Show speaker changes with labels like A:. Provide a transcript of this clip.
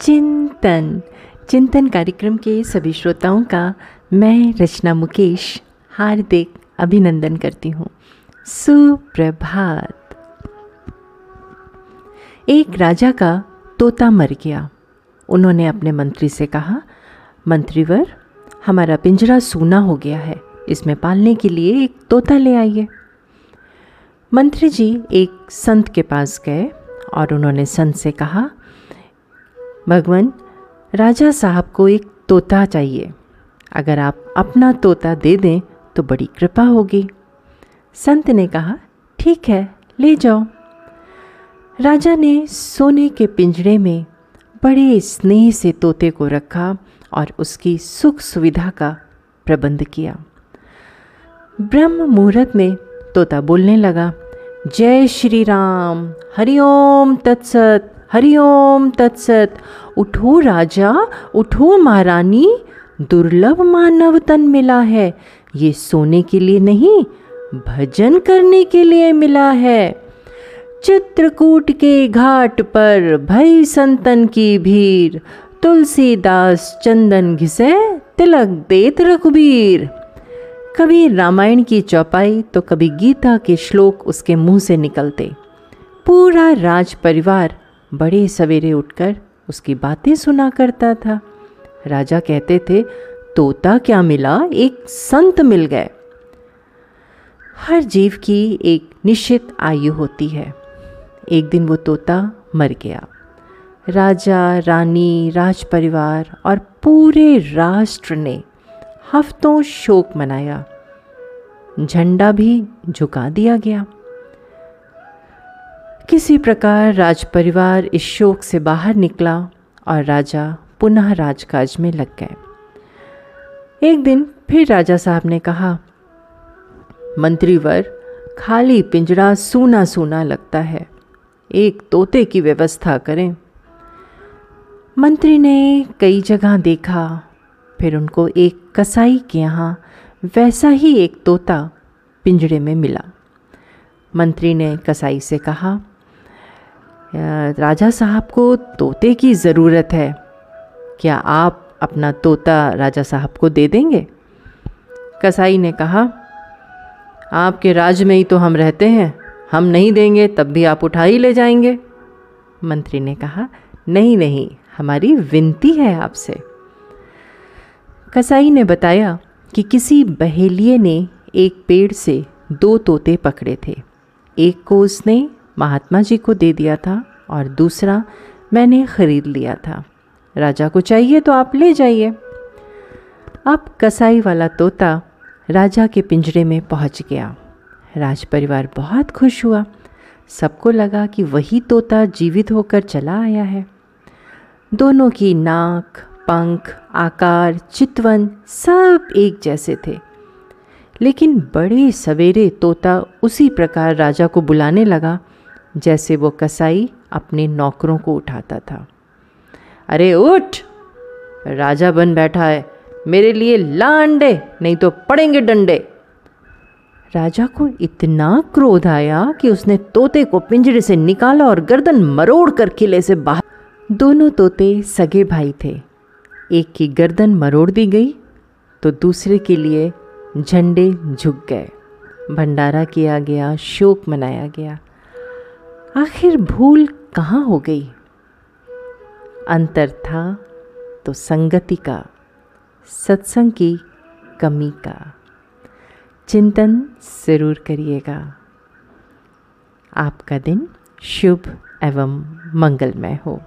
A: चिंतन। चिंतन कार्यक्रम के सभी श्रोताओं का मैं रचना मुकेश हार्दिक अभिनंदन करती हूँ। सुप्रभात। एक राजा का तोता मर गया। उन्होंने अपने मंत्री से कहा, मंत्रीवर, हमारा पिंजरा सूना हो गया है। इसमें पालने के लिए एक तोता ले आइए। मंत्री जी एक संत के पास गए और उन्होंने संत से कहा भगवान, राजा साहब को एक तोता चाहिए। अगर आप अपना तोता दे दें तो बड़ी कृपा होगी। संत ने कहा, ठीक है, ले जाओ। राजा ने सोने के पिंजरे में बड़े स्नेह से तोते को रखा और उसकी सुख सुविधा का प्रबंध किया। ब्रह्म मुहूर्त में तोता बोलने लगा, जय श्री राम हरिओम तत्सत। हरिओम तत्सत। उठो राजा, उठो महारानी, दुर्लभ मानव तन मिला है। ये सोने के लिए नहीं, भजन करने के लिए मिला है। चित्रकूट के घाट पर भई संतन की भीड़ तुलसीदास चंदन घिसे तिलक देत रघुबीर। कभी रामायण की चौपाई तो कभी गीता के श्लोक उसके मुँह से निकलते। पूरा राज परिवार बड़े सवेरे उठकर उसकी बातें सुना करता था। राजा कहते थे, तोता क्या मिला? एक संत मिल गए। हर जीव की एक निश्चित आयु होती है। एक दिन वो तोता मर गया। राजा, रानी राज परिवार और पूरे राष्ट्र ने हफ्तों शोक मनाया। झंडा भी झुका दिया गया। किसी प्रकार राज परिवार इस शोक से बाहर निकला और राजा पुनः राजकाज में लग गए। एक दिन फिर राजा साहब ने कहा, मंत्रीवर, खाली पिंजरा सूना सूना लगता है। एक तोते की व्यवस्था करें। मंत्री ने कई जगह देखा, फिर उनको एक कसाई के यहाँ वैसा ही एक तोता पिंजरे में मिला। मंत्री ने कसाई से कहा राजा साहब को तोते की ज़रूरत है। क्या आप अपना तोता राजा साहब को दे देंगे? कसाई ने कहा, आपके राज में ही तो हम रहते हैं। हम नहीं देंगे, तब भी आप उठा ही ले जाएँगे। मंत्री ने कहा, नहीं नहीं, हमारी विनती है आपसे। कसाई ने बताया कि किसी बहेलिए ने एक पेड़ से दो तोते पकड़े थे। एक को उसने महात्मा जी को दे दिया था और दूसरा, मैंने ख़रीद लिया था। राजा को चाहिए तो आप ले जाइए। अब कसाई वाला तोता राजा के पिंजरे में पहुँच गया। राज परिवार बहुत खुश हुआ। सबको लगा कि वही तोता जीवित होकर चला आया है। दोनों की नाक, पंख, आकार, चितवन सब एक जैसे थे। लेकिन बड़े सवेरे तोता उसी प्रकार राजा को बुलाने लगा जैसे वो कसाई अपने नौकरों को उठाता था। अरे उठ! राजा बन बैठा है। मेरे लिए ला अंडे नहीं तो पड़ेंगे डंडे। राजा को इतना क्रोध आया कि उसने तोते को पिंजरे से निकाला और गर्दन मरोड़ कर किले से बाहर। दोनों तोते सगे भाई थे। एक की गर्दन मरोड़ दी गई तो दूसरे के लिए झंडे झुक गए। भंडारा किया गया, शोक मनाया गया। आखिर भूल कहाँ हो गई? अंतर था तो संगति का, सत्संग की कमी का। चिंतन ज़रूर करिएगा। आपका दिन शुभ एवं मंगलमय हो।